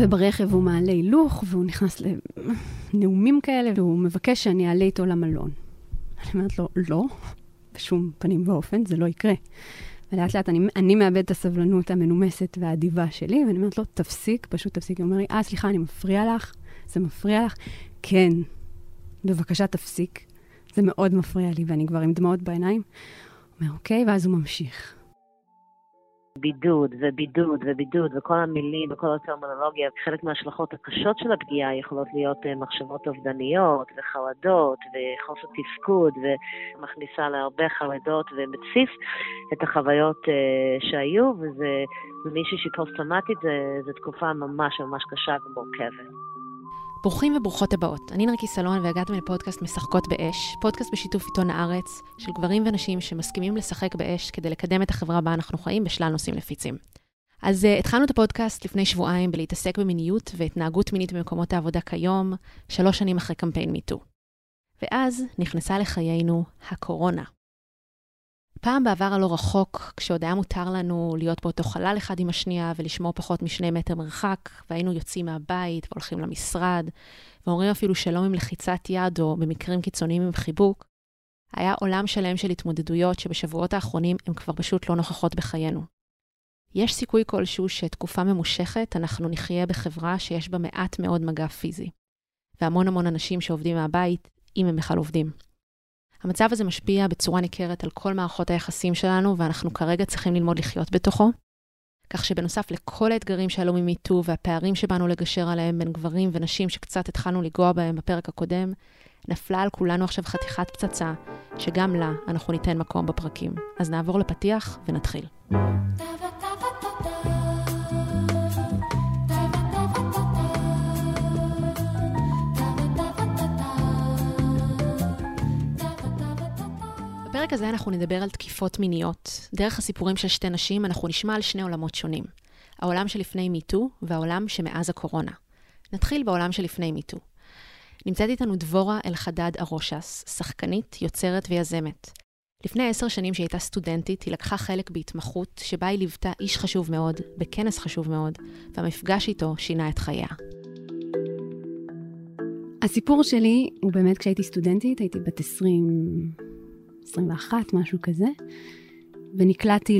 וברכב הוא מעלה הילוך, והוא נכנס לנאומים כאלה, והוא מבקש שאני אעלה איתו למלון. אני אומרת לו, לא, בשום פנים ואופן, זה לא יקרה. ולאט לאט אני, אני מאבד את הסבלנות המנומסת והאדיבה שלי, ואני אומרת לו, תפסיק, פשוט תפסיק. הוא אומר לי, אה, סליחה, אני מפריע לך? זה מפריע לך? כן, בבקשה תפסיק. זה מאוד מפריע לי, ואני כבר עם דמעות בעיניים. הוא אומר, אוקיי, ואז הוא ממשיך. בידוד ובידוד ובידוד וכל המילים וכל הטרמינולוגיה, חלק מההשלכות הקשות של הפגיעה יכולות להיות אה, מחשבות אובדניות וחרדות וחוסר תפקוד ומכניסה להרבה חרדות ומציף את החוויות uh, שהיו וזה, ומישהי שהיא פוסט-טראומטית זו תקופה ממש ממש קשה ומורכבת. ברוכים וברוכות הבאות. אני נרקי סלון והגעתם לפודקאסט משחקות באש, פודקאסט בשיתוף עיתון הארץ, של גברים ונשים שמסכימים לשחק באש כדי לקדם את החברה בה אנחנו חיים בשלל נושאים נפיצים. אז uh, התחלנו את הפודקאסט לפני שבועיים בלהתעסק במיניות והתנהגות מינית במקומות העבודה כיום, שלוש שנים אחרי קמפיין מיטו. ואז נכנסה לחיינו הקורונה. פעם בעבר הלא רחוק, כשעוד היה מותר לנו להיות באותו חלל אחד עם השנייה ולשמור פחות משני מטר מרחק, והיינו יוצאים מהבית והולכים למשרד, ואומרים אפילו שלום עם לחיצת יד או במקרים קיצוניים עם חיבוק, היה עולם שלם של התמודדויות שבשבועות האחרונים הן כבר פשוט לא נוכחות בחיינו. יש סיכוי כלשהו שתקופה ממושכת אנחנו נחיה בחברה שיש בה מעט מאוד מגע פיזי, והמון המון אנשים שעובדים מהבית, אם הם בכלל עובדים. המצב הזה משפיע בצורה ניכרת על כל מערכות היחסים שלנו, ואנחנו כרגע צריכים ללמוד לחיות בתוכו. כך שבנוסף לכל האתגרים שעלו ממיטו והפערים שבאנו לגשר עליהם בין גברים ונשים שקצת התחלנו לנגוע בהם בפרק הקודם, נפלה על כולנו עכשיו חתיכת פצצה, שגם לה אנחנו ניתן מקום בפרקים. אז נעבור לפתיח ונתחיל. בפרק הזה אנחנו נדבר על תקיפות מיניות. דרך הסיפורים של שתי נשים אנחנו נשמע על שני עולמות שונים. העולם שלפני מיטו והעולם שמאז הקורונה. נתחיל בעולם שלפני מיטו. נמצאת איתנו דבורה אלחדד ארושס, שחקנית, יוצרת ויזמת. לפני עשר שנים שהיא הייתה סטודנטית, היא לקחה חלק בהתמחות שבה היא ליוותה איש חשוב מאוד, בכנס חשוב מאוד, והמפגש איתו שינה את חייה. הסיפור שלי הוא באמת כשהייתי סטודנטית, הייתי בת 20, 21, משהו כזה, ונקלעתי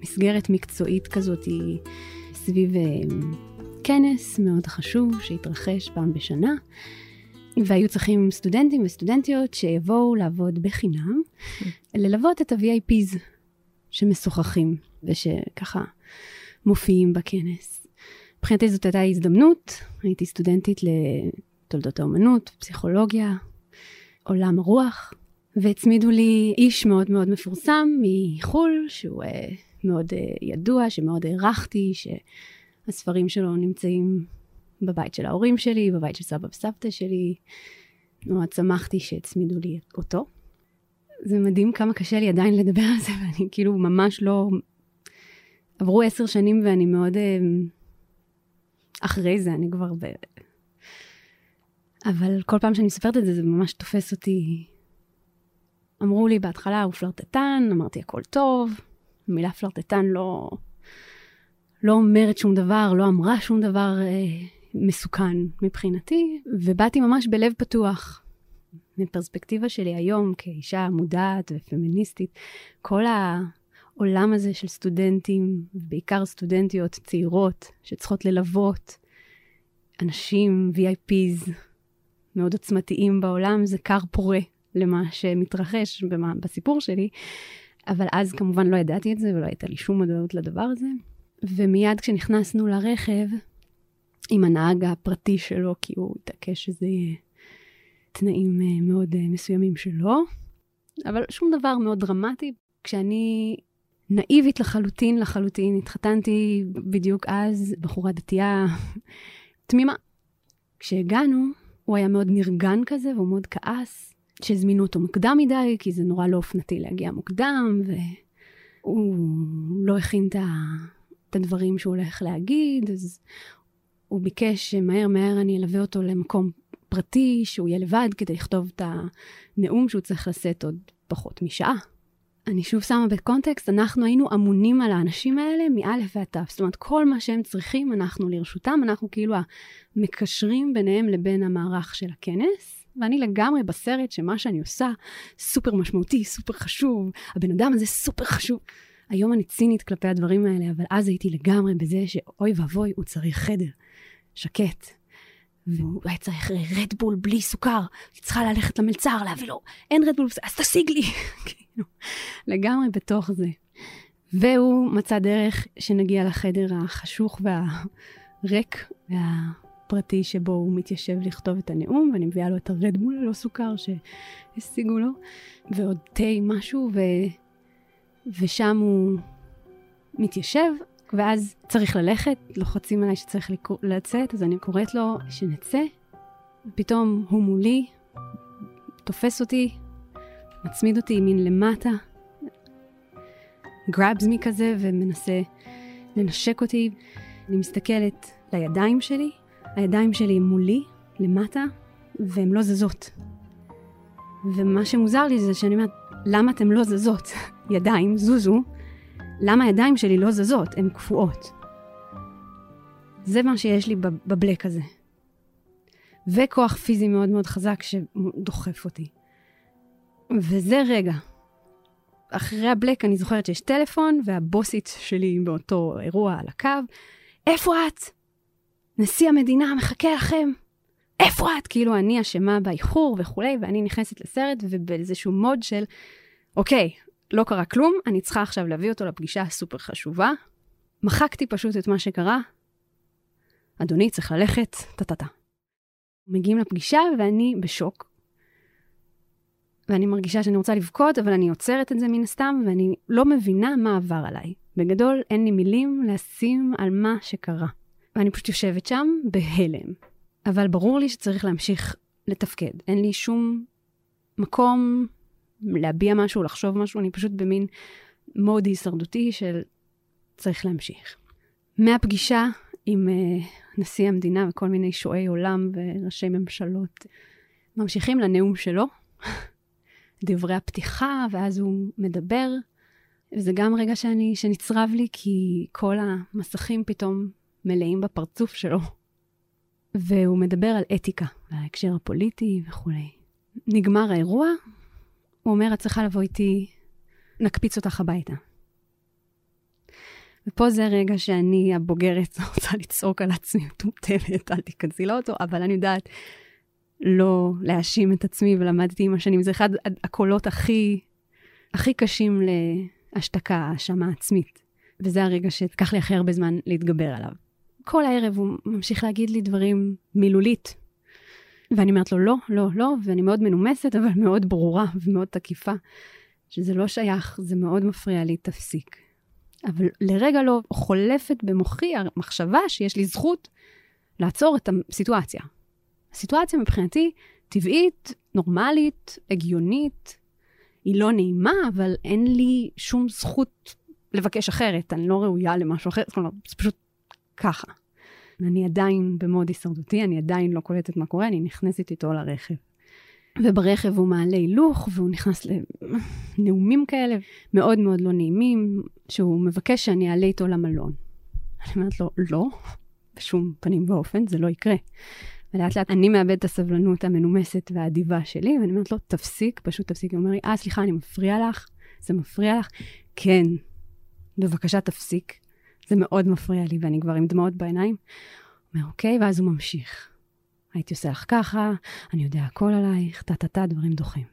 למסגרת מקצועית כזאת סביב אה, כנס מאוד חשוב שהתרחש פעם בשנה, והיו צריכים סטודנטים וסטודנטיות שיבואו לעבוד בחינם, ללוות את ה-VIPs שמשוחחים ושככה מופיעים בכנס. מבחינתי זאת הייתה הזדמנות, הייתי סטודנטית לתולדות האומנות, פסיכולוגיה, עולם הרוח, והצמידו לי איש מאוד מאוד מפורסם מחו"ל, שהוא uh, מאוד uh, ידוע, שמאוד הערכתי, שהספרים שלו נמצאים בבית של ההורים שלי, בבית של סבא וסבתא שלי. מאוד שמחתי שהצמידו לי אותו. זה מדהים כמה קשה לי עדיין לדבר על זה, ואני כאילו ממש לא... עברו עשר שנים ואני מאוד... Uh, אחרי זה, אני כבר ב... אבל כל פעם שאני מספרת את זה, זה ממש תופס אותי אמרו לי בהתחלה, הוא פלרטטן, אמרתי, הכל טוב. המילה פלרטטן לא, לא אומרת שום דבר, לא אמרה שום דבר אה, מסוכן מבחינתי, ובאתי ממש בלב פתוח. מפרספקטיבה שלי היום, כאישה מודעת ופמיניסטית, כל העולם הזה של סטודנטים, בעיקר סטודנטיות צעירות, שצריכות ללוות אנשים, VIPs, מאוד עוצמתיים בעולם, זה כר פורה למה שמתרחש במה, בסיפור שלי, אבל אז כמובן לא ידעתי את זה ולא הייתה לי שום מודעות לדבר הזה. ומיד כשנכנסנו לרכב, עם הנהג הפרטי שלו, כי הוא התעקש שזה יהיה תנאים אה, מאוד אה, מסוימים שלו, אבל שום דבר מאוד דרמטי. כשאני נאיבית לחלוטין, לחלוטין, התחתנתי בדיוק אז, בחורה דתייה תמימה. כשהגענו, הוא היה מאוד נרגן כזה, והוא מאוד כעס, שהזמינו אותו מוקדם מדי, כי זה נורא לא אופנתי להגיע מוקדם, והוא לא הכין את הדברים שהוא הולך להגיד, אז הוא ביקש שמהר מהר אני אלווה אותו למקום פרטי, שהוא יהיה לבד כדי לכתוב את הנאום שהוא צריך לשאת עוד פחות משעה. אני שוב שמה בקונטקסט, אנחנו היינו אמונים על האנשים האלה מאלף ועד תו. זאת אומרת, כל מה שהם צריכים, אנחנו לרשותם, אנחנו כאילו המקשרים ביניהם לבין המערך של הכנס. ואני לגמרי בסרט שמה שאני עושה סופר משמעותי, סופר חשוב, הבן אדם הזה סופר חשוב. היום אני צינית כלפי הדברים האלה, אבל אז הייתי לגמרי בזה שאוי ואבוי, הוא צריך חדר שקט. והוא היה צריך רדבול בלי סוכר, היא צריכה ללכת למלצר, להביא לו, אין רדבול, אז תשיג לי. כאילו, לגמרי בתוך זה. והוא מצא דרך שנגיע לחדר החשוך והריק והפרטי שבו הוא מתיישב לכתוב את הנאום, ואני מביאה לו את הרדבול ללא סוכר שהשיגו לו, ועוד תה משהו, ו... ושם הוא מתיישב, ואז צריך ללכת, לוחצים עליי שצריך לצאת, אז אני קוראת לו שנצא, ופתאום הוא מולי, תופס אותי, מצמיד אותי ימין למטה, גראבס מי כזה ומנסה לנשק אותי. אני מסתכלת לידיים שלי, הידיים שלי מולי, למטה, והן לא זזות. ומה שמוזר לי זה שאני אומרת, למה אתן לא זזות? ידיים, זוזו. למה הידיים שלי לא זזות? הן קפואות. זה מה שיש לי בבלק הזה. וכוח פיזי מאוד מאוד חזק שדוחף אותי. וזה רגע. אחרי הבלק אני זוכרת שיש טלפון, והבוסית שלי באותו אירוע על הקו, איפה את? נשיא המדינה מחכה לכם. איפה את? כאילו אני אשמה באיחור וכולי, ואני נכנסת לסרט ובאיזשהו מוד של, אוקיי, לא קרה כלום, אני צריכה עכשיו להביא אותו לפגישה הסופר חשובה. מחקתי פשוט את מה שקרה. אדוני, צריך ללכת, טה-טה-טה. מגיעים לפגישה ואני בשוק. ואני מרגישה שאני רוצה לבכות, אבל אני עוצרת את זה מן הסתם, ואני לא מבינה מה עבר עליי. בגדול, אין לי מילים לשים על מה שקרה. ואני פשוט יושבת שם בהלם. אבל ברור לי שצריך להמשיך לתפקד. אין לי שום מקום להביע משהו, לחשוב משהו, אני פשוט במין מוד הישרדותי של צריך להמשיך. מהפגישה עם uh, נשיא המדינה וכל מיני שועי עולם וראשי ממשלות, ממשיכים לנאום שלו, דברי הפתיחה, ואז הוא מדבר. וזה גם רגע שאני, שנצרב לי, כי כל המסכים פתאום מלאים בפרצוף שלו. והוא מדבר על אתיקה, ההקשר הפוליטי וכולי. נגמר האירוע, הוא אומר, את צריכה לבוא איתי, נקפיץ אותך הביתה. ופה זה רגע שאני הבוגרת רוצה לצעוק על עצמי, מטומטמת, אל תיכנסי לאוטו, אבל אני יודעת לא להאשים את עצמי, ולמדתי עם השנים, זה אחד הקולות הכי, הכי קשים להשתקה, האשמה עצמית. וזה הרגע שתקח לי הכי הרבה זמן להתגבר עליו. כל הערב הוא ממשיך להגיד לי דברים מילולית, ואני אומרת לו, לא, לא, לא, ואני מאוד מנומסת, אבל מאוד ברורה ומאוד תקיפה, שזה לא שייך, זה מאוד מפריע לי, תפסיק. אבל לרגע לא חולפת במוחי המחשבה שיש לי זכות לעצור את הסיטואציה. הסיטואציה מבחינתי טבעית, נורמלית, הגיונית, היא לא נעימה, אבל אין לי שום זכות לבקש אחרת, אני לא ראויה למשהו אחר, זאת אומרת, זה פשוט ככה. אני עדיין במוד הישרדותי, אני עדיין לא קולטת מה קורה, אני נכנסת איתו לרכב. וברכב הוא מעלה הילוך, והוא נכנס לנאומים כאלה מאוד מאוד לא נעימים, שהוא מבקש שאני אעלה איתו למלון. אני אומרת לו, לא, בשום פנים ואופן, זה לא יקרה. ולאט לאט אני מאבדת את הסבלנות המנומסת והאדיבה שלי, ואני אומרת לו, תפסיק, פשוט תפסיק. הוא אומר לי, אה, סליחה, אני מפריע לך? זה מפריע לך? כן, בבקשה תפסיק. זה מאוד מפריע לי, ואני כבר עם דמעות בעיניים. אומר, אוקיי, ואז הוא ממשיך. הייתי עושה לך ככה, אני יודע הכל עלייך, טה-טה-טה, דברים דוחים.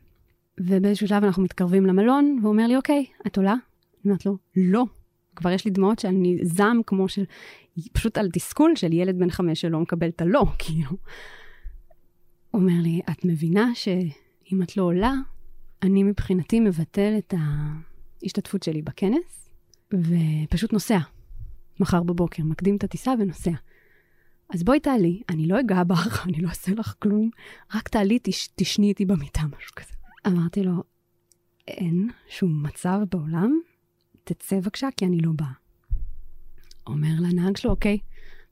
ובאיזשהו שלב אנחנו מתקרבים למלון, והוא אומר לי, אוקיי, את עולה? אני אומרת לו, לא. כבר יש לי דמעות שאני זעם כמו של, פשוט על תסכול של ילד בן חמש שלא מקבל את הלא, כאילו. הוא אומר לי, את מבינה שאם את לא עולה, אני מבחינתי מבטל את ההשתתפות שלי בכנס, ופשוט נוסע. מחר בבוקר, מקדים את הטיסה ונוסע. אז בואי תעלי, אני לא אגע בך, אני לא אעשה לך כלום, רק תעלי, תש, תשני איתי במיטה, משהו כזה. אמרתי לו, אין שום מצב בעולם, תצא בבקשה, כי אני לא באה. אומר לנהג שלו, אוקיי,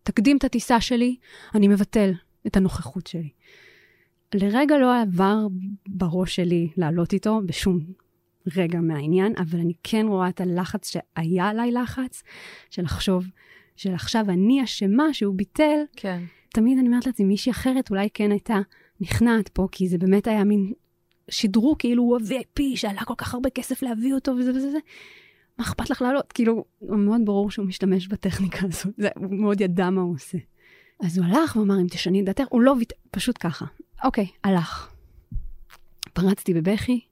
תקדים את הטיסה שלי, אני מבטל את הנוכחות שלי. לרגע לא עבר בראש שלי לעלות איתו בשום רגע מהעניין, אבל אני כן רואה את הלחץ שהיה עליי לחץ, של לחשוב של עכשיו אני אשמה שהוא ביטל. כן. תמיד אני אומרת לעצמי, מישהי אחרת אולי כן הייתה נכנעת פה, כי זה באמת היה מין שידרו כאילו הוא ה-VIP שעלה כל כך הרבה כסף להביא אותו וזה וזה וזה. מה אכפת לך לעלות? כאילו, מאוד ברור שהוא משתמש בטכניקה הזאת, זה, הוא מאוד ידע מה הוא עושה. אז הוא הלך ואמר, אם תשני את דעתך, הוא לא ויתר, פשוט ככה. אוקיי, הלך. פרצתי בבכי.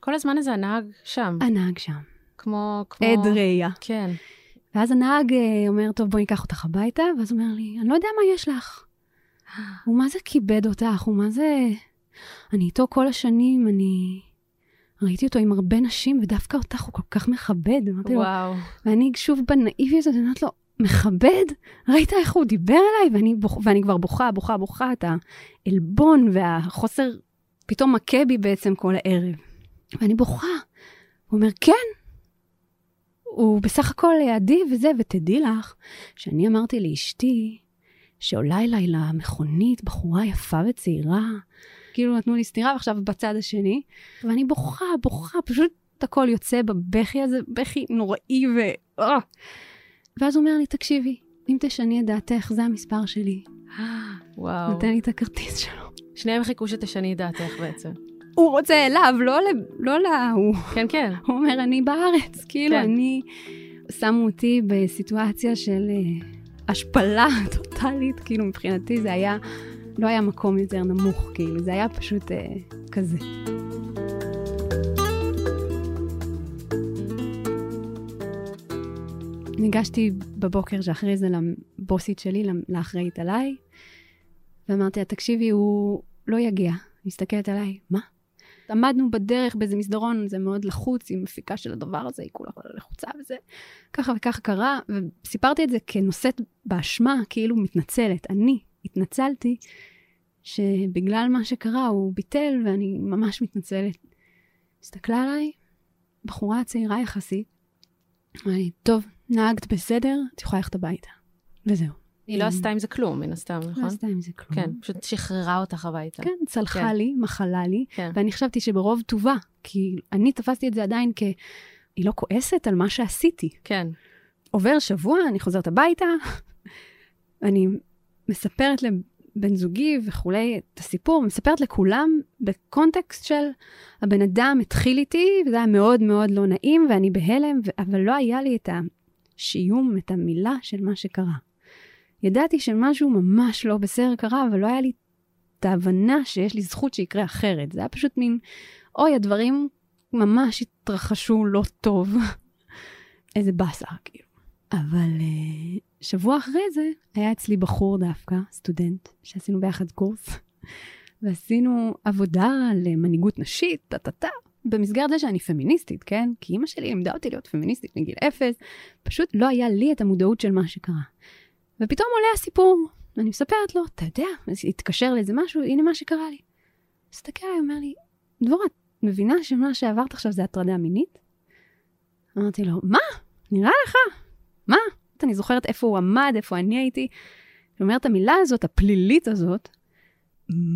כל הזמן הזה הנהג שם. הנהג שם. כמו... כמו... עד ראייה. כן. ואז הנהג אה, אומר, טוב, בואי ניקח אותך הביתה, ואז הוא אומר לי, אני לא יודע מה יש לך. הוא מה זה כיבד אותך, הוא מה זה... אני איתו כל השנים, אני... ראיתי אותו עם הרבה נשים, ודווקא אותך הוא כל כך מכבד. אמרתי לו, וואו. ואני שוב בנאיביות הזאת, אני אומרת לו, מכבד? ראית איך הוא דיבר אליי? ואני, בוח, ואני כבר בוכה, בוכה, בוכה, את העלבון והחוסר פתאום מכה בי בעצם כל הערב. ואני בוכה. הוא אומר, כן. הוא בסך הכל לידי וזה, ותדעי לך, שאני אמרתי לאשתי, שעולה אליי למכונית בחורה יפה וצעירה, כאילו נתנו לי סטירה ועכשיו בצד השני, ואני בוכה, בוכה, פשוט הכל יוצא בבכי הזה, בכי נוראי ו... אה. ואז הוא אומר לי, תקשיבי, אם תשני את דעתך, זה המספר שלי. וואו. נותן לי את הכרטיס שלו. שניהם חיכו שתשני את דעתך בעצם. הוא רוצה אליו, לא, לא להוא. כן, כן. הוא אומר, אני בארץ, כאילו, כן. אני... שמו אותי בסיטואציה של אה, השפלה טוטאלית, כאילו, מבחינתי זה היה, לא היה מקום יותר נמוך, כאילו, זה היה פשוט אה, כזה. ניגשתי בבוקר שאחרי זה לבוסית שלי, לאחראית עליי, ואמרתי לה, תקשיבי, הוא לא יגיע. מסתכלת עליי, מה? עמדנו בדרך באיזה מסדרון, זה מאוד לחוץ, עם מפיקה של הדבר הזה, היא כולה לחוצה וזה. ככה וככה קרה, וסיפרתי את זה כנושאת באשמה, כאילו מתנצלת. אני התנצלתי שבגלל מה שקרה הוא ביטל, ואני ממש מתנצלת. הסתכלה עליי, בחורה צעירה יחסית, אמרה לי, טוב, נהגת בסדר, את יכולה ללכת הביתה. וזהו. היא לא עשתה עם זה כלום, מן הסתם, נכון? לא עשתה עם זה כלום. כן, פשוט שחררה אותך הביתה. כן, צלחה כן. לי, מחלה לי, כן. ואני חשבתי שברוב טובה, כי אני תפסתי את זה עדיין כ... היא לא כועסת על מה שעשיתי. כן. עובר שבוע, אני חוזרת הביתה, אני מספרת לבן זוגי וכולי את הסיפור, מספרת לכולם בקונטקסט של הבן אדם התחיל איתי, וזה היה מאוד מאוד לא נעים, ואני בהלם, ו- אבל לא היה לי את השיום, את המילה של מה שקרה. ידעתי שמשהו ממש לא בסדר קרה, אבל לא היה לי את ההבנה שיש לי זכות שיקרה אחרת. זה היה פשוט מין, אוי, הדברים ממש התרחשו לא טוב. איזה באסה, כאילו. אבל uh, שבוע אחרי זה היה אצלי בחור דווקא, סטודנט, שעשינו ביחד קורס, ועשינו עבודה על אה, מנהיגות נשית, טה-טה-טה, במסגרת זה שאני פמיניסטית, כן? כי אימא שלי לימדה אותי להיות פמיניסטית מגיל אפס, פשוט לא היה לי את המודעות של מה שקרה. ופתאום עולה הסיפור, אני מספרת לו, אתה יודע, התקשר לאיזה משהו, הנה מה שקרה לי. מסתכל עליי, אומר לי, דבורה, את מבינה שמה שעברת עכשיו זה הטרדה מינית? אמרתי לו, מה? נראה לך? מה? אני זוכרת איפה הוא עמד, איפה אני הייתי. הוא אומר את המילה הזאת, הפלילית הזאת,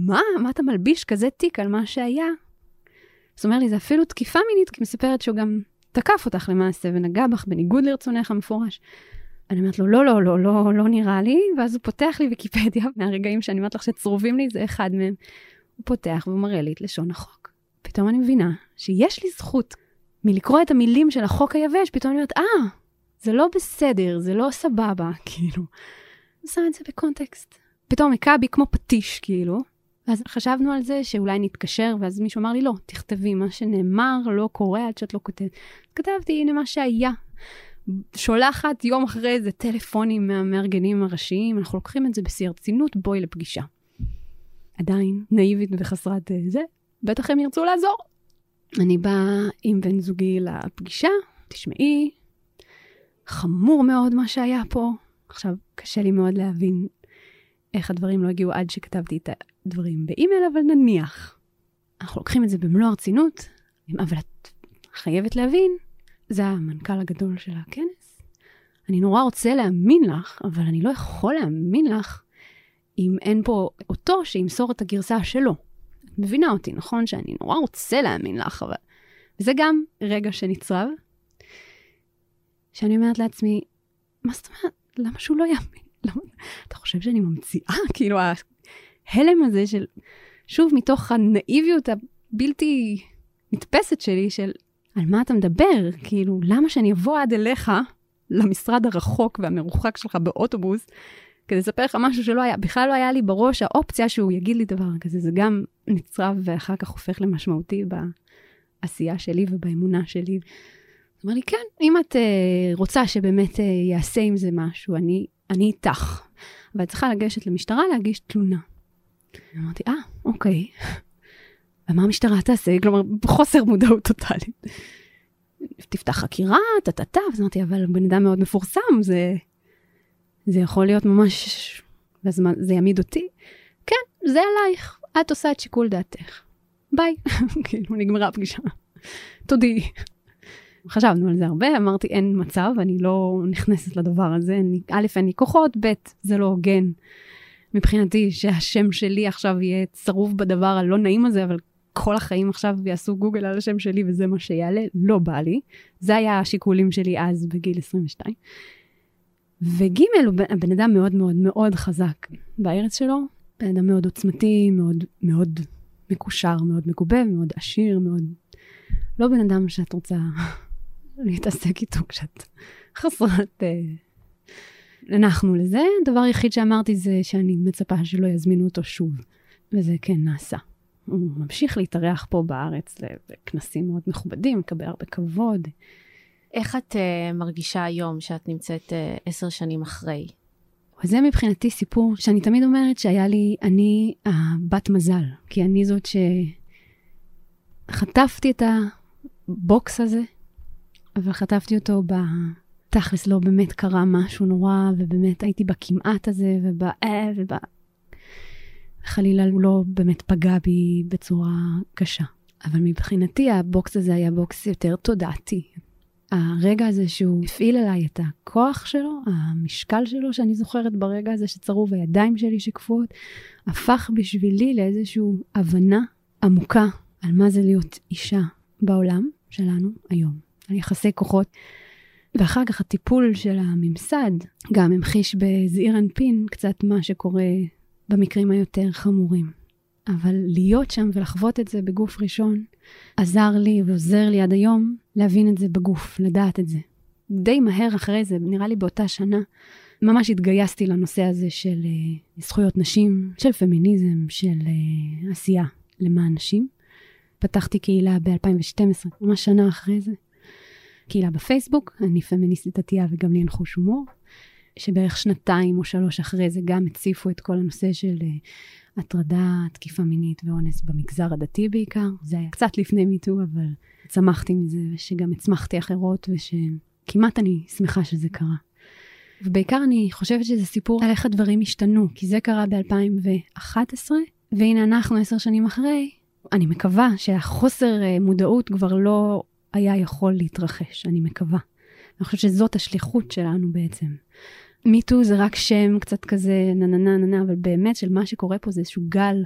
מה? מה אתה מלביש כזה תיק על מה שהיה? אז הוא אומר לי, זה אפילו תקיפה מינית, כי מספרת שהוא גם תקף אותך למעשה ונגע בך בניגוד לרצונך המפורש. אני אומרת לו, לא, לא, לא, לא, לא נראה לי, ואז הוא פותח לי ויקיפדיה, מהרגעים שאני אומרת לך שצרובים לי, זה אחד מהם. הוא פותח והוא מראה לי את לשון החוק. פתאום אני מבינה שיש לי זכות מלקרוא את המילים של החוק היבש, פתאום אני אומרת, אה, זה לא בסדר, זה לא סבבה, כאילו. אני שם את זה בקונטקסט. פתאום הכה בי כמו פטיש, כאילו. ואז חשבנו על זה שאולי נתקשר, ואז מישהו אמר לי, לא, תכתבי, מה שנאמר לא קורה עד שאת לא כותבת. כתבתי, הנה מה שהיה. שולחת יום אחרי זה טלפונים מהמארגנים הראשיים, אנחנו לוקחים את זה בשיא הרצינות, בואי לפגישה. עדיין נאיבית וחסרת אה, זה, בטח הם ירצו לעזור. אני באה עם בן זוגי לפגישה, תשמעי, חמור מאוד מה שהיה פה. עכשיו, קשה לי מאוד להבין איך הדברים לא הגיעו עד שכתבתי את הדברים באימייל, אבל נניח. אנחנו לוקחים את זה במלוא הרצינות, אבל את חייבת להבין, זה המנכ"ל הגדול של הכנס. אני נורא רוצה להאמין לך, אבל אני לא יכול להאמין לך אם אין פה אותו שימסור את הגרסה שלו. את מבינה אותי, נכון? שאני נורא רוצה להאמין לך, אבל וזה גם רגע שנצרב, שאני אומרת לעצמי, מה זאת אומרת? למה שהוא לא יאמין? למה? אתה חושב שאני ממציאה? כאילו, ההלם הזה של, שוב, מתוך הנאיביות הבלתי נתפסת שלי, של על מה אתה מדבר? כאילו, למה שאני אבוא עד אליך, למשרד הרחוק והמרוחק שלך באוטובוס, כדי לספר לך משהו שלא היה, בכלל לא היה לי בראש האופציה שהוא יגיד לי דבר כזה, זה גם נצרב ואחר כך הופך למשמעותי בעשייה שלי ובאמונה שלי. אומר לי, כן, אם את uh, רוצה שבאמת uh, יעשה עם זה משהו, אני, אני איתך. אבל את צריכה לגשת למשטרה להגיש תלונה. אמרתי, אה, אוקיי. ומה המשטרה תעשה? כלומר, חוסר מודעות טוטאלית. תפתח חקירה, טה-טה-טה, אז אמרתי, אבל בן אדם מאוד מפורסם, זה, זה יכול להיות ממש, והזמן, זה יעמיד אותי. כן, זה עלייך, את עושה את שיקול דעתך. ביי, כאילו, נגמרה הפגישה. תודי. חשבנו על זה הרבה, אמרתי, אין מצב, אני לא נכנסת לדבר הזה. אני, א', אין לי כוחות, ב', זה לא הוגן מבחינתי שהשם שלי עכשיו יהיה צרוב בדבר הלא נעים הזה, אבל כל החיים עכשיו יעשו גוגל על השם שלי וזה מה שיעלה, לא בא לי. זה היה השיקולים שלי אז בגיל 22. וג' הוא בן אדם מאוד מאוד מאוד חזק בארץ שלו, בן אדם מאוד עוצמתי, מאוד מאוד מקושר, מאוד מגובה, מאוד עשיר, מאוד... לא בן אדם שאת רוצה להתעסק איתו כשאת חסרת... אה... הנחנו לזה. הדבר היחיד שאמרתי זה שאני מצפה שלא יזמינו אותו שוב, וזה כן נעשה. הוא ממשיך להתארח פה בארץ לכנסים מאוד מכובדים, מקבל הרבה כבוד. איך את uh, מרגישה היום שאת נמצאת uh, עשר שנים אחרי? זה מבחינתי סיפור שאני תמיד אומרת שהיה לי, אני הבת מזל, כי אני זאת שחטפתי את הבוקס הזה, אבל חטפתי אותו בתכלס, לא באמת קרה משהו נורא, ובאמת הייתי בכמעט הזה, ובאה, וב... חלילה הוא לא באמת פגע בי בצורה קשה. אבל מבחינתי הבוקס הזה היה בוקס יותר תודעתי. הרגע הזה שהוא הפעיל עליי את הכוח שלו, המשקל שלו שאני זוכרת ברגע הזה שצרוב הידיים שלי שקפואות, הפך בשבילי לאיזושהי הבנה עמוקה על מה זה להיות אישה בעולם שלנו היום, על יחסי כוחות. ואחר כך הטיפול של הממסד גם המחיש בזעיר אנפין קצת מה שקורה במקרים היותר חמורים. אבל להיות שם ולחוות את זה בגוף ראשון, עזר לי ועוזר לי עד היום להבין את זה בגוף, לדעת את זה. די מהר אחרי זה, נראה לי באותה שנה, ממש התגייסתי לנושא הזה של uh, זכויות נשים, של פמיניזם, של uh, עשייה למען נשים. פתחתי קהילה ב-2012, ממש שנה אחרי זה. קהילה בפייסבוק, אני פמיניסטית דתייה וגם לי אין חוש הומור. שבערך שנתיים או שלוש אחרי זה גם הציפו את כל הנושא של uh, הטרדה, תקיפה מינית ואונס במגזר הדתי בעיקר. זה היה קצת לפני מיטו, אבל צמחתי מזה, ושגם הצמחתי אחרות, ושכמעט אני שמחה שזה קרה. ובעיקר אני חושבת שזה סיפור על איך הדברים השתנו, כי זה קרה ב-2011, והנה אנחנו עשר שנים אחרי, אני מקווה שהחוסר אה, מודעות כבר לא היה יכול להתרחש, אני מקווה. אני חושבת שזאת השליחות שלנו בעצם. מיטו זה רק שם קצת כזה נה נה נה נה נה, אבל באמת של מה שקורה פה זה איזשהו גל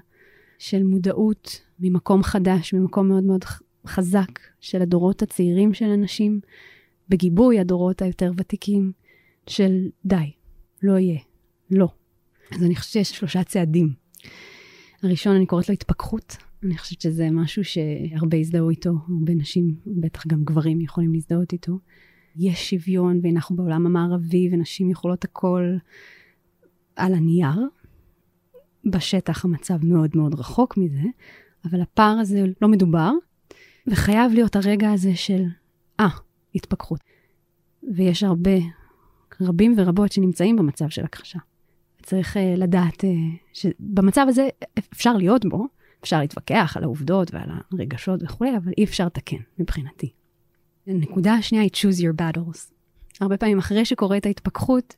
של מודעות ממקום חדש, ממקום מאוד מאוד חזק של הדורות הצעירים של אנשים, בגיבוי הדורות היותר ותיקים, של די, לא יהיה, לא. אז אני חושבת שיש שלושה צעדים. הראשון, אני קוראת לו התפכחות. אני חושבת שזה משהו שהרבה הזדהו איתו, הרבה נשים, בטח גם גברים יכולים להזדהות איתו. יש שוויון ואנחנו בעולם המערבי ונשים יכולות הכל על הנייר. בשטח המצב מאוד מאוד רחוק מזה, אבל הפער הזה לא מדובר, וחייב להיות הרגע הזה של, אה, התפכחות. ויש הרבה, רבים ורבות שנמצאים במצב של הכחשה. צריך uh, לדעת uh, שבמצב הזה אפשר להיות בו, אפשר להתווכח על העובדות ועל הרגשות וכולי, אבל אי אפשר לתקן מבחינתי. הנקודה השנייה היא choose your battles. הרבה פעמים אחרי שקורית ההתפכחות,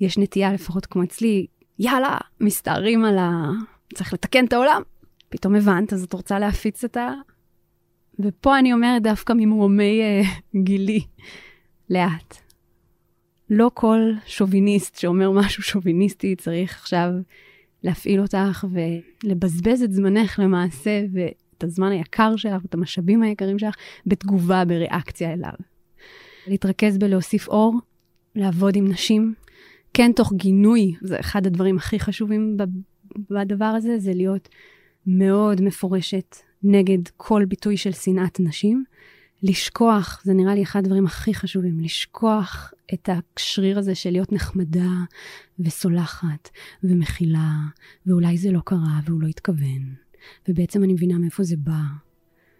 יש נטייה, לפחות כמו אצלי, יאללה, מסתערים על ה... צריך לתקן את העולם. פתאום הבנת, אז את רוצה להפיץ את ה... ופה אני אומרת דווקא ממרומי uh, גילי, לאט. לא כל שוביניסט שאומר משהו שוביניסטי צריך עכשיו להפעיל אותך ולבזבז את זמנך למעשה את הזמן היקר שלך, את המשאבים היקרים שלך, בתגובה, בריאקציה אליו. להתרכז בלהוסיף אור, לעבוד עם נשים, כן תוך גינוי, זה אחד הדברים הכי חשובים בדבר הזה, זה להיות מאוד מפורשת נגד כל ביטוי של שנאת נשים. לשכוח, זה נראה לי אחד הדברים הכי חשובים, לשכוח את השריר הזה של להיות נחמדה וסולחת ומכילה, ואולי זה לא קרה והוא לא התכוון, ובעצם אני מבינה מאיפה זה בא.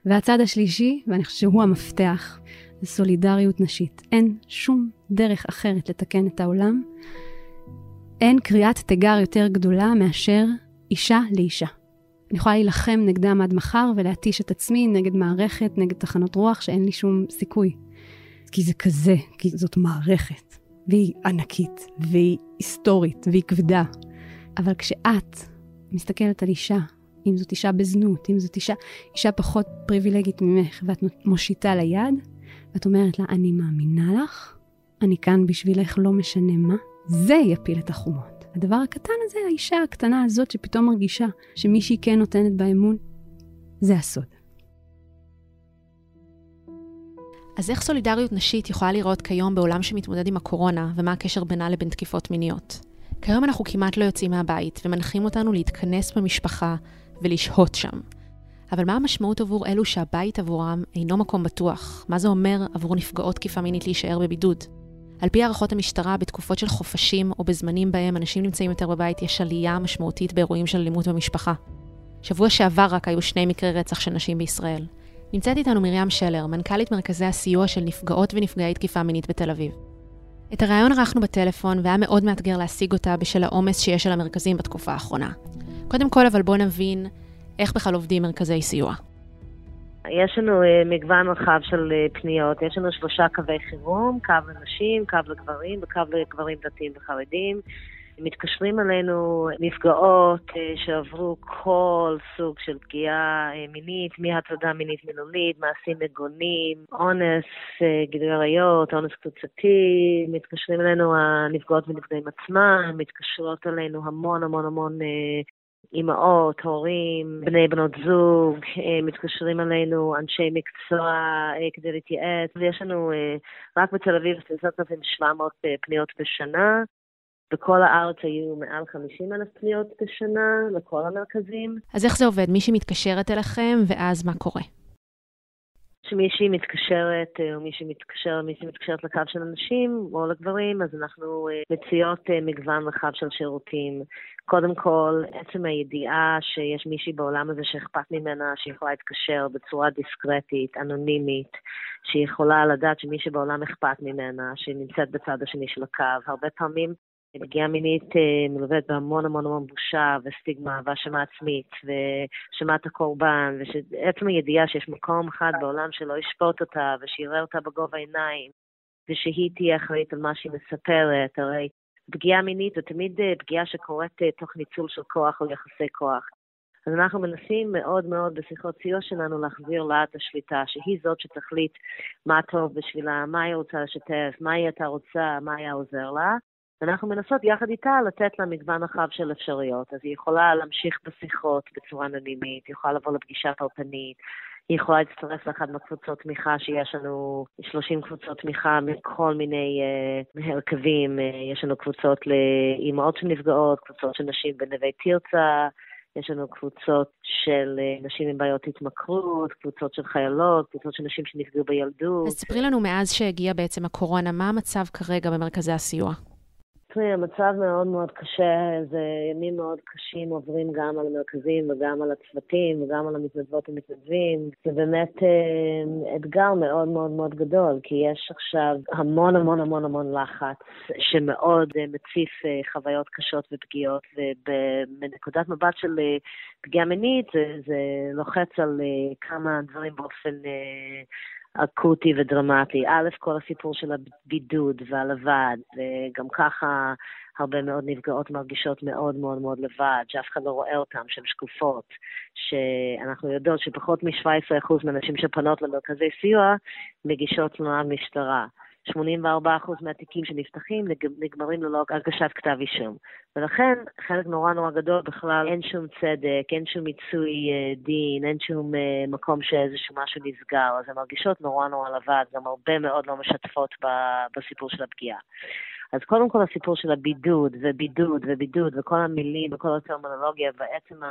והצד השלישי, ואני חושבת שהוא המפתח, זה סולידריות נשית. אין שום דרך אחרת לתקן את העולם. אין קריאת תיגר יותר גדולה מאשר אישה לאישה. אני יכולה להילחם נגדם עד מחר ולהתיש את עצמי נגד מערכת, נגד תחנות רוח, שאין לי שום סיכוי. כי זה כזה, כי זאת מערכת, והיא ענקית, והיא היסטורית, והיא כבדה. אבל כשאת מסתכלת על אישה, אם זאת אישה בזנות, אם זאת אישה, אישה פחות פריבילגית ממך, ואת מושיטה ליד, ואת אומרת לה, אני מאמינה לך, אני כאן בשבילך, לא משנה מה, זה יפיל את החומות. הדבר הקטן הזה, האישה הקטנה הזאת שפתאום מרגישה שמישהי כן נותנת בה אמון, זה הסוד. אז איך סולידריות נשית יכולה לראות כיום בעולם שמתמודד עם הקורונה, ומה הקשר בינה לבין תקיפות מיניות? כיום אנחנו כמעט לא יוצאים מהבית, ומנחים אותנו להתכנס במשפחה ולשהות שם. אבל מה המשמעות עבור אלו שהבית עבורם אינו מקום בטוח? מה זה אומר עבור נפגעות תקיפה מינית להישאר בבידוד? על פי הערכות המשטרה, בתקופות של חופשים או בזמנים בהם אנשים נמצאים יותר בבית, יש עלייה משמעותית באירועים של אלימות במשפחה. שבוע שעבר רק היו שני מקרי רצח של נשים בישראל. נמצאת איתנו מרים שלר, מנכ"לית מרכזי הסיוע של נפגעות ונפגעי תקיפה מינית בתל אביב. את הרעיון ערכנו בטלפון, והיה מאוד מאתגר להשיג אותה בשל העומס שיש על המרכזים בתקופה האחרונה. קודם כל, אבל בואו נבין איך בכלל עובדים מרכזי סיוע. יש לנו uh, מגוון רחב של uh, פניות, יש לנו שלושה קווי חירום, קו לנשים, קו לגברים וקו לגברים דתיים וחרדים. מתקשרים אלינו נפגעות uh, שעברו כל סוג של פגיעה מינית, מהטרדה מינית מילולית, מעשים מגונים, אונס, גילוי עריות, אונס קבוצתי, מתקשרים אלינו הנפגעות ונפגעים עצמם, מתקשרות אלינו המון המון המון אימהות, הורים, בני בנות זוג, אה, מתקשרים אלינו אנשי מקצוע אה, כדי להתייעץ, ויש לנו אה, רק בתל אביב 10,700 פניות בשנה. בכל הארץ היו מעל 50 אלף פניות בשנה לכל המרכזים. אז איך זה עובד? מישהי מתקשרת אליכם, ואז מה קורה? כשמישהי מתקשרת, או מישהי מתקשר, מישהי מתקשרת לקו של אנשים או לגברים, אז אנחנו מציעות מגוון רחב של שירותים. קודם כל, עצם הידיעה שיש מישהי בעולם הזה שאכפת ממנה, שיכולה להתקשר בצורה דיסקרטית, אנונימית, שהיא יכולה לדעת שמי שבעולם אכפת ממנה, שהיא נמצאת בצד השני של הקו. הרבה פעמים פגיעה מינית אה, מלווית בהמון המון המון בושה וסטיגמה ואשמה עצמית ושמעת הקורבן, ועצם הידיעה שיש מקום אחד בעולם שלא ישפוט אותה ושיראה אותה בגובה העיניים ושהיא תהיה אחראית על מה שהיא מספרת, הרי פגיעה מינית זו תמיד אה, פגיעה שקורית אה, תוך ניצול של כוח או יחסי כוח. אז אנחנו מנסים מאוד מאוד בשיחות סיוע שלנו להחזיר לה את השליטה, שהיא זאת שתחליט מה טוב בשבילה, מה היא רוצה לשתף, מה היא הייתה רוצה, מה היה עוזר לה. ואנחנו מנסות יחד איתה לתת לה מגוון רחב של אפשרויות. אז היא יכולה להמשיך בשיחות בצורה אנונימית, היא יכולה לבוא לפגישה פרטנית, היא יכולה להצטרף לאחת מהקבוצות תמיכה שיש לנו 30 קבוצות תמיכה מכל מיני uh, הרכבים. Uh, יש לנו קבוצות לאימהות שנפגעות, קבוצות של נשים בנווה תרצה, יש לנו קבוצות של uh, נשים עם בעיות התמכרות, קבוצות של חיילות, קבוצות של נשים שנפגעו בילדות. אז ספרי לנו מאז שהגיעה בעצם הקורונה, מה המצב כרגע במרכזי הסיוע? תראי, המצב מאוד מאוד קשה, זה ימים מאוד קשים עוברים גם על המרכזים וגם על הצוותים וגם על המתנדבות ומתנדבים. זה באמת אה, אתגר מאוד מאוד מאוד גדול, כי יש עכשיו המון המון המון המון לחץ שמאוד אה, מציף אה, חוויות קשות ופגיעות, ובנקודת מבט של פגיעה מינית זה, זה לוחץ על כמה דברים באופן... אקוטי ודרמטי. א', כל הסיפור של הבידוד והלבד, וגם ככה הרבה מאוד נפגעות מרגישות מאוד מאוד מאוד לבד, שאף אחד לא רואה אותן, שהן שקופות, שאנחנו יודעות שפחות מ-17% מהנשים שפונות למרכזי סיוע מגישות תנועה משטרה. 84% מהתיקים שנפתחים נגמרים ללא הגשת כתב אישום. ולכן חלק נורא נורא גדול בכלל אין שום צדק, אין שום מיצוי אה, דין, אין שום אה, מקום שאיזשהו משהו נסגר, אז הן מרגישות נורא נורא לבד, גם הרבה מאוד לא משתפות בסיפור של הפגיעה. אז קודם כל הסיפור של הבידוד, ובידוד, ובידוד, וכל המילים, וכל הטרמינולוגיה, ועצם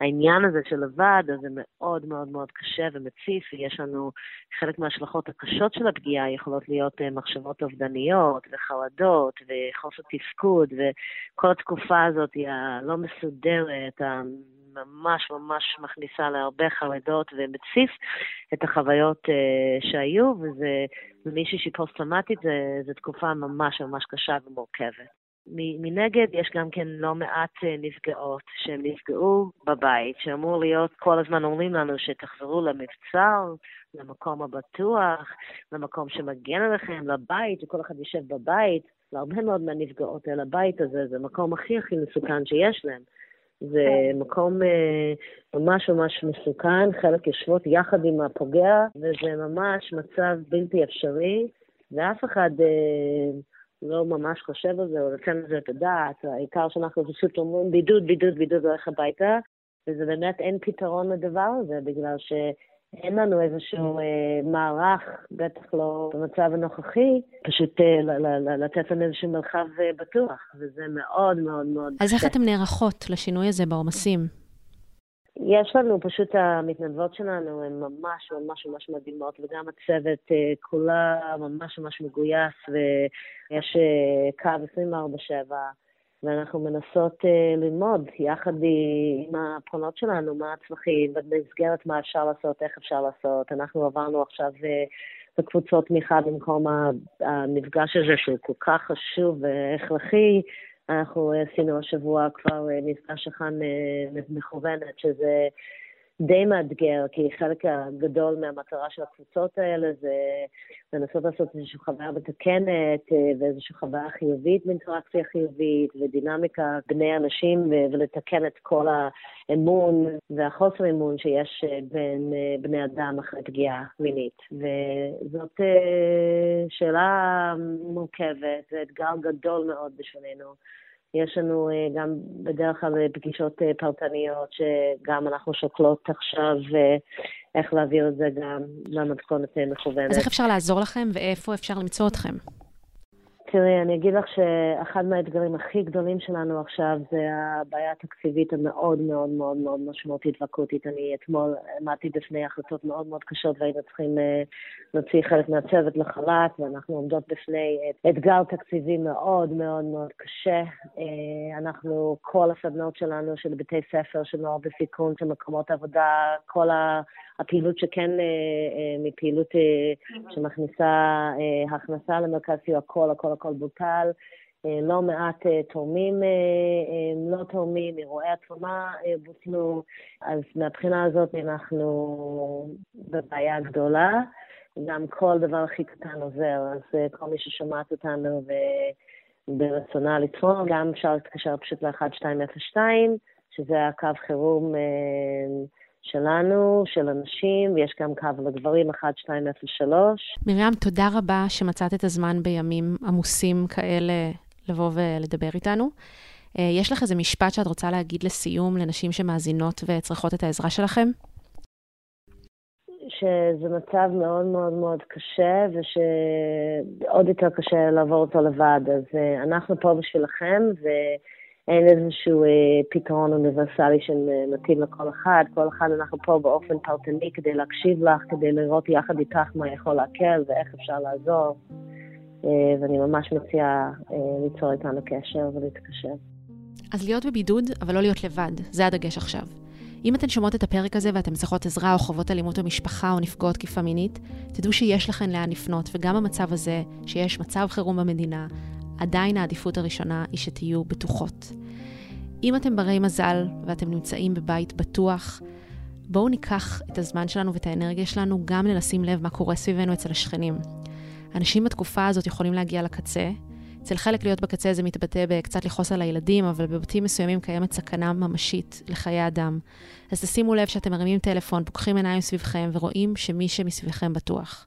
העניין הזה של לבד, אז זה מאוד מאוד מאוד קשה ומציף, ויש לנו חלק מההשלכות הקשות של הפגיעה יכולות להיות אה, מחשבות אובדניות, וחרדות, וחוסר תפקוד, וכל התקופה הזאת הלא מסודרת, ממש ממש מכניסה להרבה חרדות ומציף את החוויות uh, שהיו, וזה, למישהי שהיא פוסט-טראומטית, זו תקופה ממש ממש קשה ומורכבת. מנגד, יש גם כן לא מעט אה, נפגעות שהן נפגעו בבית, שאמור להיות, כל הזמן אומרים לנו שתחזרו למבצר, למקום הבטוח, למקום שמגן עליכם, לבית, שכל אחד יושב בבית. להרבה מאוד מהנפגעות אל הבית הזה, זה המקום הכי הכי מסוכן שיש להם. זה כן. מקום אה, ממש ממש מסוכן, חלק יושבות יחד עם הפוגע, וזה ממש מצב בלתי אפשרי, ואף אחד אה, לא ממש חושב על זה או נותן לזה את הדעת, העיקר שאנחנו פשוט אומרים בידוד, בידוד, בידוד, הולך הביתה, וזה באמת אין פתרון לדבר הזה, בגלל ש... אין לנו איזשהו אה, מערך, בטח לא במצב הנוכחי, פשוט אה, לתת לנו איזשהו מרחב אה, בטוח, וזה מאוד מאוד מאוד אז איך אתן נערכות לשינוי הזה בעומסים? יש לנו, פשוט המתנדבות שלנו הן ממש ממש ממש מדהימות, וגם הצוות אה, כולה ממש ממש מגויס, ויש אה, קו 24/7. ואנחנו מנסות uh, ללמוד יחד עם הפונות שלנו מה הצרכים, במסגרת מה אפשר לעשות, איך אפשר לעשות. אנחנו עברנו עכשיו uh, בקבוצות תמיכה במקום המפגש הזה שהוא כל כך חשוב והכרחי. אנחנו עשינו השבוע כבר מפגש אחד מכוונת, שזה די מאתגר, כי חלק הגדול מהמטרה של הקבוצות האלה זה לנסות לעשות איזושהי חוויה מתקנת אה, ואיזושהי חוויה חיובית באינטראקציה חיובית ודינמיקה בני אנשים ולתקן את כל האמון והחוסר אמון שיש אה, בין אה, בני אדם אחרי פגיעה מינית. וזאת שאלה מורכבת, זה אתגר גדול מאוד בשבילנו. יש לנו אה, גם בדרך כלל אה, פגישות אה, פרטניות, שגם אנחנו שוקלות עכשיו איך להעביר את זה גם למתכונת מכוונת. אז איך אפשר לעזור לכם ואיפה אפשר למצוא אתכם? תראי, אני אגיד לך שאחד מהאתגרים הכי גדולים שלנו עכשיו זה הבעיה התקציבית המאוד מאוד מאוד מאוד משמעותית ואקוטית. אני אתמול עמדתי בפני החלטות מאוד מאוד קשות והיינו צריכים uh, להוציא חלק מהצוות לחל"ת, ואנחנו עומדות בפני אתגר תקציבי מאוד מאוד מאוד קשה. Uh, אנחנו, כל הסדנאות שלנו של בתי ספר, של נוער בסיכון, של מקומות עבודה, כל ה... הפעילות שכן, אה, אה, מפעילות אה, שמכניסה הכנסה למרכז סיוע, הכל, הכל, הכל בוטל. לא מעט תורמים לא תורמים, אירועי התרומה בוטלו, אז מהבחינה הזאת אנחנו בבעיה גדולה. גם כל דבר הכי קטן עוזר, אז כל מי ששומעת אותנו וברצונה לתרום, גם אפשר להתקשר פשוט ל-1202, שזה הקו חירום שלנו, של אנשים, ויש גם קו לגברים, 1203. מרים, תודה רבה שמצאת את הזמן בימים עמוסים כאלה לבוא ולדבר איתנו. אה, יש לך איזה משפט שאת רוצה להגיד לסיום לנשים שמאזינות וצריכות את העזרה שלכם? שזה מצב מאוד מאוד מאוד קשה, ושעוד יותר קשה לעבור אותו לבד. אז uh, אנחנו פה בשבילכם, ו... אין איזשהו אה, פתרון אוניברסלי שמתאים לכל אחד. כל אחד אנחנו פה באופן פרטני כדי להקשיב לך, כדי לראות יחד איתך מה יכול להקל ואיך אפשר לעזור. אה, ואני ממש מציעה אה, ליצור איתנו קשר ולהתקשר. אז להיות בבידוד, אבל לא להיות לבד, זה הדגש עכשיו. אם אתן שומעות את הפרק הזה ואתן צריכות עזרה או חוות אלימות במשפחה או נפגעות תקיפה מינית, תדעו שיש לכן לאן לפנות, וגם במצב הזה, שיש מצב חירום במדינה, עדיין העדיפות הראשונה היא שתהיו בטוחות. אם אתם ברי מזל ואתם נמצאים בבית בטוח, בואו ניקח את הזמן שלנו ואת האנרגיה שלנו גם ללשים לב מה קורה סביבנו אצל השכנים. אנשים בתקופה הזאת יכולים להגיע לקצה. אצל חלק להיות בקצה זה מתבטא בקצת לכעוס על הילדים, אבל בבתים מסוימים קיימת סכנה ממשית לחיי אדם. אז תשימו לב שאתם מרימים טלפון, פוקחים עיניים סביבכם ורואים שמי שמסביבכם בטוח.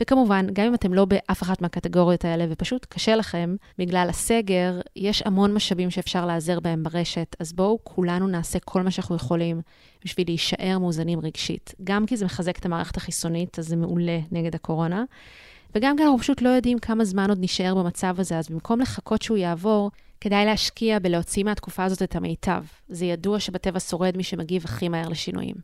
וכמובן, גם אם אתם לא באף אחת מהקטגוריות האלה ופשוט קשה לכם בגלל הסגר, יש המון משאבים שאפשר להיעזר בהם ברשת, אז בואו כולנו נעשה כל מה שאנחנו יכולים בשביל להישאר מאוזנים רגשית. גם כי זה מחזק את המערכת החיסונית, אז זה מעולה נגד הקורונה. וגם כי אנחנו פשוט לא יודעים כמה זמן עוד נשאר במצב הזה, אז במקום לחכות שהוא יעבור, כדאי להשקיע בלהוציא מהתקופה הזאת את המיטב. זה ידוע שבטבע שורד מי שמגיב הכי מהר לשינויים.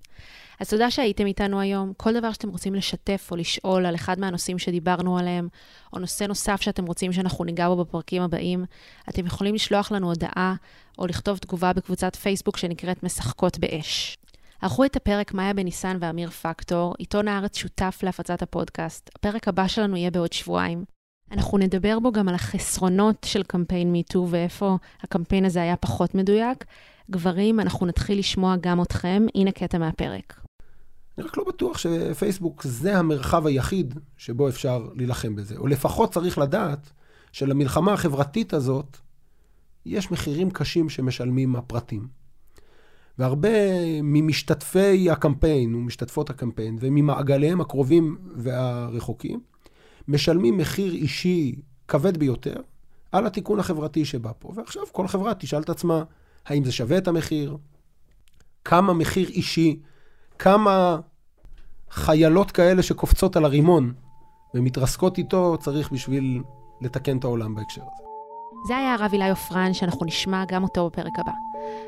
אז תודה שהייתם איתנו היום. כל דבר שאתם רוצים לשתף או לשאול על אחד מהנושאים שדיברנו עליהם, או נושא נוסף שאתם רוצים שאנחנו ניגע בו בפרקים הבאים, אתם יכולים לשלוח לנו הודעה או לכתוב תגובה בקבוצת פייסבוק שנקראת משחקות באש. ערכו את הפרק מאיה בניסן ואמיר פקטור, עיתון הארץ שותף להפצת הפודקאסט. הפרק הבא שלנו יהיה בעוד שבועיים. אנחנו נדבר בו גם על החסרונות של קמפיין מיטו ואיפה הקמפיין הזה היה פחות מדויק. גברים, אנחנו נתחיל לשמוע גם אתכם. הנה קטע מהפרק. אני רק לא בטוח שפייסבוק זה המרחב היחיד שבו אפשר להילחם בזה. או לפחות צריך לדעת שלמלחמה החברתית הזאת יש מחירים קשים שמשלמים הפרטים. והרבה ממשתתפי הקמפיין ומשתתפות הקמפיין וממעגליהם הקרובים והרחוקים משלמים מחיר אישי כבד ביותר על התיקון החברתי שבא פה. ועכשיו כל חברה תשאל את עצמה, האם זה שווה את המחיר? כמה מחיר אישי, כמה חיילות כאלה שקופצות על הרימון ומתרסקות איתו צריך בשביל לתקן את העולם בהקשר הזה. זה היה הרב אילי עופרן, שאנחנו נשמע גם אותו בפרק הבא.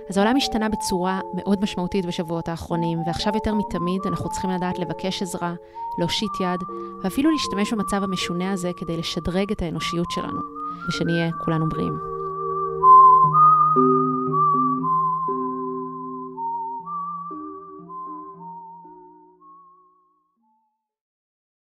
אז העולם השתנה בצורה מאוד משמעותית בשבועות האחרונים, ועכשיו יותר מתמיד אנחנו צריכים לדעת לבקש עזרה, להושיט יד, ואפילו להשתמש במצב המשונה הזה כדי לשדרג את האנושיות שלנו, ושנהיה כולנו בריאים.